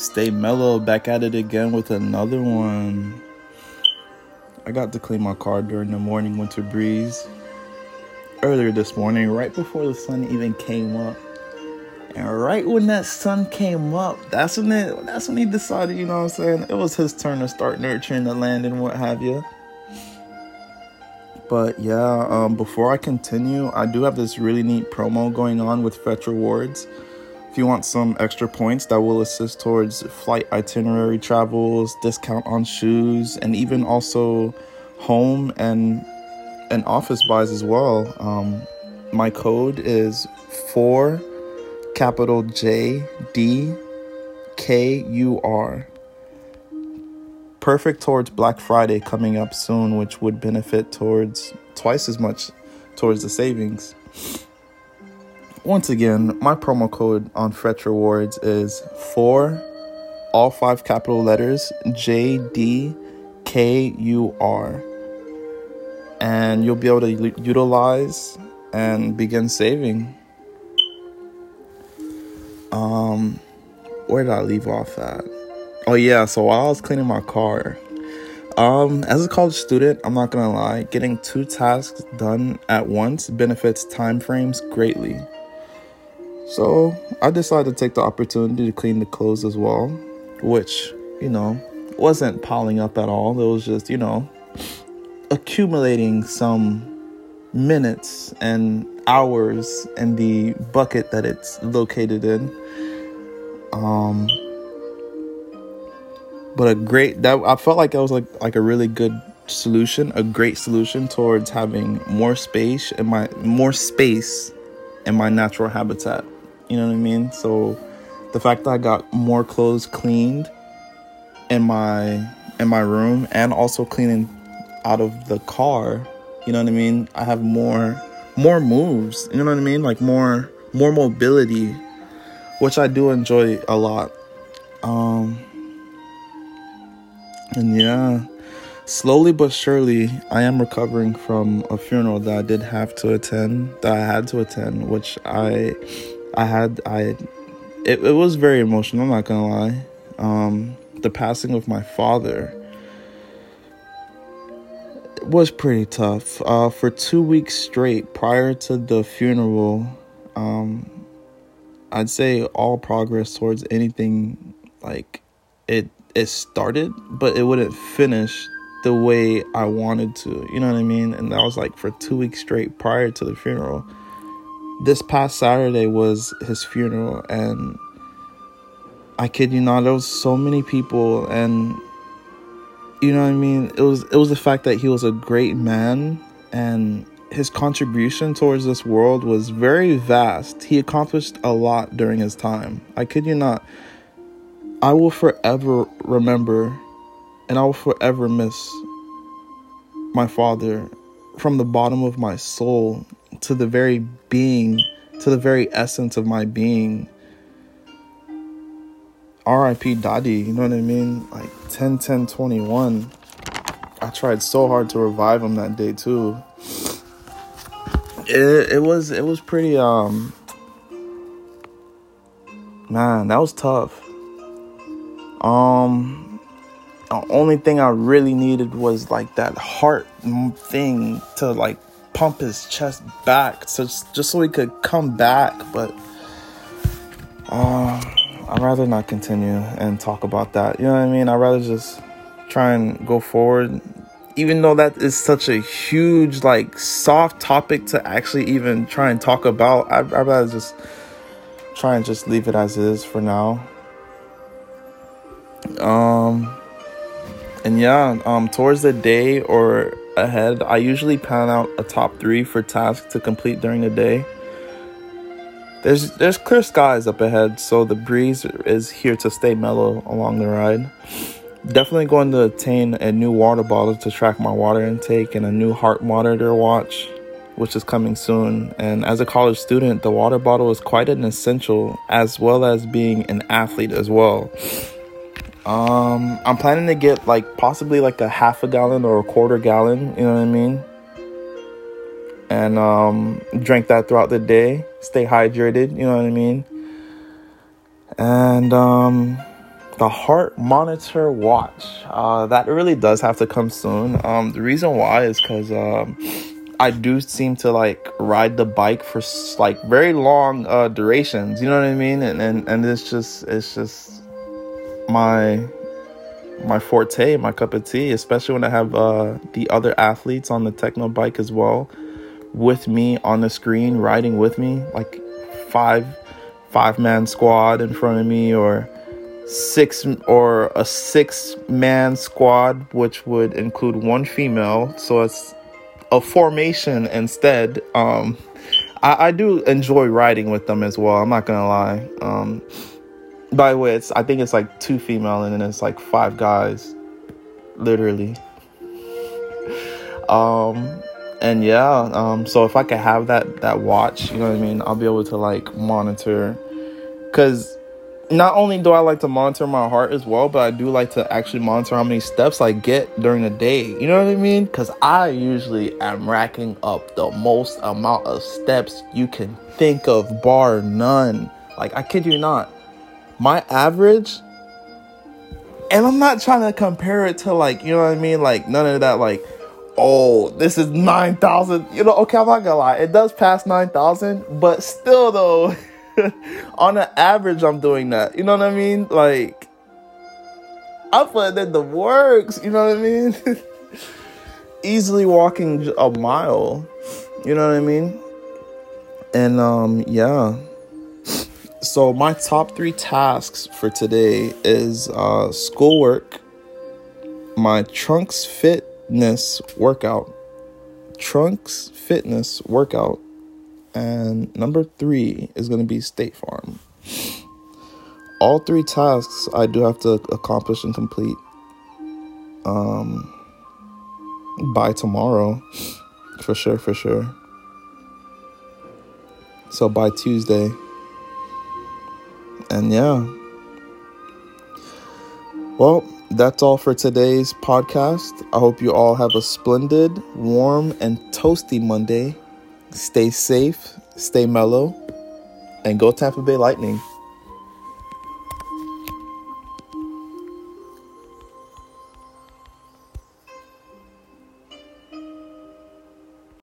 Stay mellow, back at it again with another one. I got to clean my car during the morning winter breeze earlier this morning, right before the sun even came up. And right when that sun came up, that's when it that's when he decided, you know what I'm saying? It was his turn to start nurturing the land and what have you. But yeah, um, before I continue, I do have this really neat promo going on with Fetch Rewards. If you want some extra points that will assist towards flight itinerary travels, discount on shoes, and even also home and and office buys as well. Um, my code is four capital J D K U R. Perfect towards Black Friday coming up soon, which would benefit towards twice as much towards the savings. Once again, my promo code on Fetch Rewards is for all five capital letters J D K U R. And you'll be able to u- utilize and begin saving. Um, where did I leave off at? Oh yeah, so while I was cleaning my car, um, as a college student, I'm not gonna lie, getting two tasks done at once benefits time frames greatly. So I decided to take the opportunity to clean the clothes as well, which, you know, wasn't piling up at all. It was just, you know, accumulating some minutes and hours in the bucket that it's located in. Um but a great that I felt like that was like like a really good solution, a great solution towards having more space in my more space in my natural habitat. You know what I mean? So the fact that I got more clothes cleaned in my in my room and also cleaning out of the car, you know what I mean? I have more more moves, you know what I mean? Like more more mobility, which I do enjoy a lot. Um and yeah, slowly but surely, I am recovering from a funeral that I did have to attend, that I had to attend, which I I had I it, it was very emotional, I'm not gonna lie. Um the passing of my father was pretty tough. Uh for two weeks straight prior to the funeral, um I'd say all progress towards anything like it it started, but it wouldn't finish the way I wanted to. You know what I mean? And that was like for two weeks straight prior to the funeral this past Saturday was his funeral, and I kid you not, there was so many people, and you know what I mean. It was it was the fact that he was a great man, and his contribution towards this world was very vast. He accomplished a lot during his time. I kid you not. I will forever remember, and I will forever miss my father from the bottom of my soul to the very being, to the very essence of my being. RIP Daddy, you know what I mean? Like 10 10 21. I tried so hard to revive him that day too. It it was it was pretty um man, that was tough. Um the only thing I really needed was like that heart thing to like pump his chest back, so just so he could come back. But uh, I'd rather not continue and talk about that. You know what I mean? I'd rather just try and go forward, even though that is such a huge, like, soft topic to actually even try and talk about. I'd, I'd rather just try and just leave it as is for now. Um, and yeah, um, towards the day or ahead, I usually plan out a top three for tasks to complete during the day. There's there's clear skies up ahead, so the breeze is here to stay mellow along the ride. Definitely going to obtain a new water bottle to track my water intake and a new heart monitor watch, which is coming soon. And as a college student, the water bottle is quite an essential, as well as being an athlete as well. Um, I'm planning to get like possibly like a half a gallon or a quarter gallon, you know what I mean? And um, drink that throughout the day. Stay hydrated, you know what I mean? And um, the heart monitor watch. Uh, that really does have to come soon. Um, the reason why is because um, I do seem to like ride the bike for like very long uh, durations. You know what I mean? And and and it's just it's just my my forte, my cup of tea, especially when I have uh, the other athletes on the techno bike as well with me on the screen, riding with me, like five five man squad in front of me or six or a six man squad which would include one female. So it's a formation instead. Um I, I do enjoy riding with them as well. I'm not gonna lie. Um by the way it's i think it's like two female and then it's like five guys literally um and yeah um so if i could have that that watch you know what i mean i'll be able to like monitor because not only do I like to monitor my heart as well, but I do like to actually monitor how many steps I get during the day. You know what I mean? Because I usually am racking up the most amount of steps you can think of, bar none. Like, I kid you not. My average, and I'm not trying to compare it to, like, you know what I mean? Like, none of that, like, oh, this is 9,000. You know, okay, I'm not gonna lie. It does pass 9,000, but still, though. on an average, I'm doing that. You know what I mean? Like, I put in the works. You know what I mean? Easily walking a mile. You know what I mean? And um, yeah. So my top three tasks for today is uh, schoolwork, my trunks fitness workout, trunks fitness workout, and number three is going to be State Farm. All three tasks I do have to accomplish and complete um, by tomorrow. For sure, for sure. So by Tuesday. And yeah. Well, that's all for today's podcast. I hope you all have a splendid, warm, and toasty Monday. Stay safe, stay mellow, and go Tampa Bay Lightning.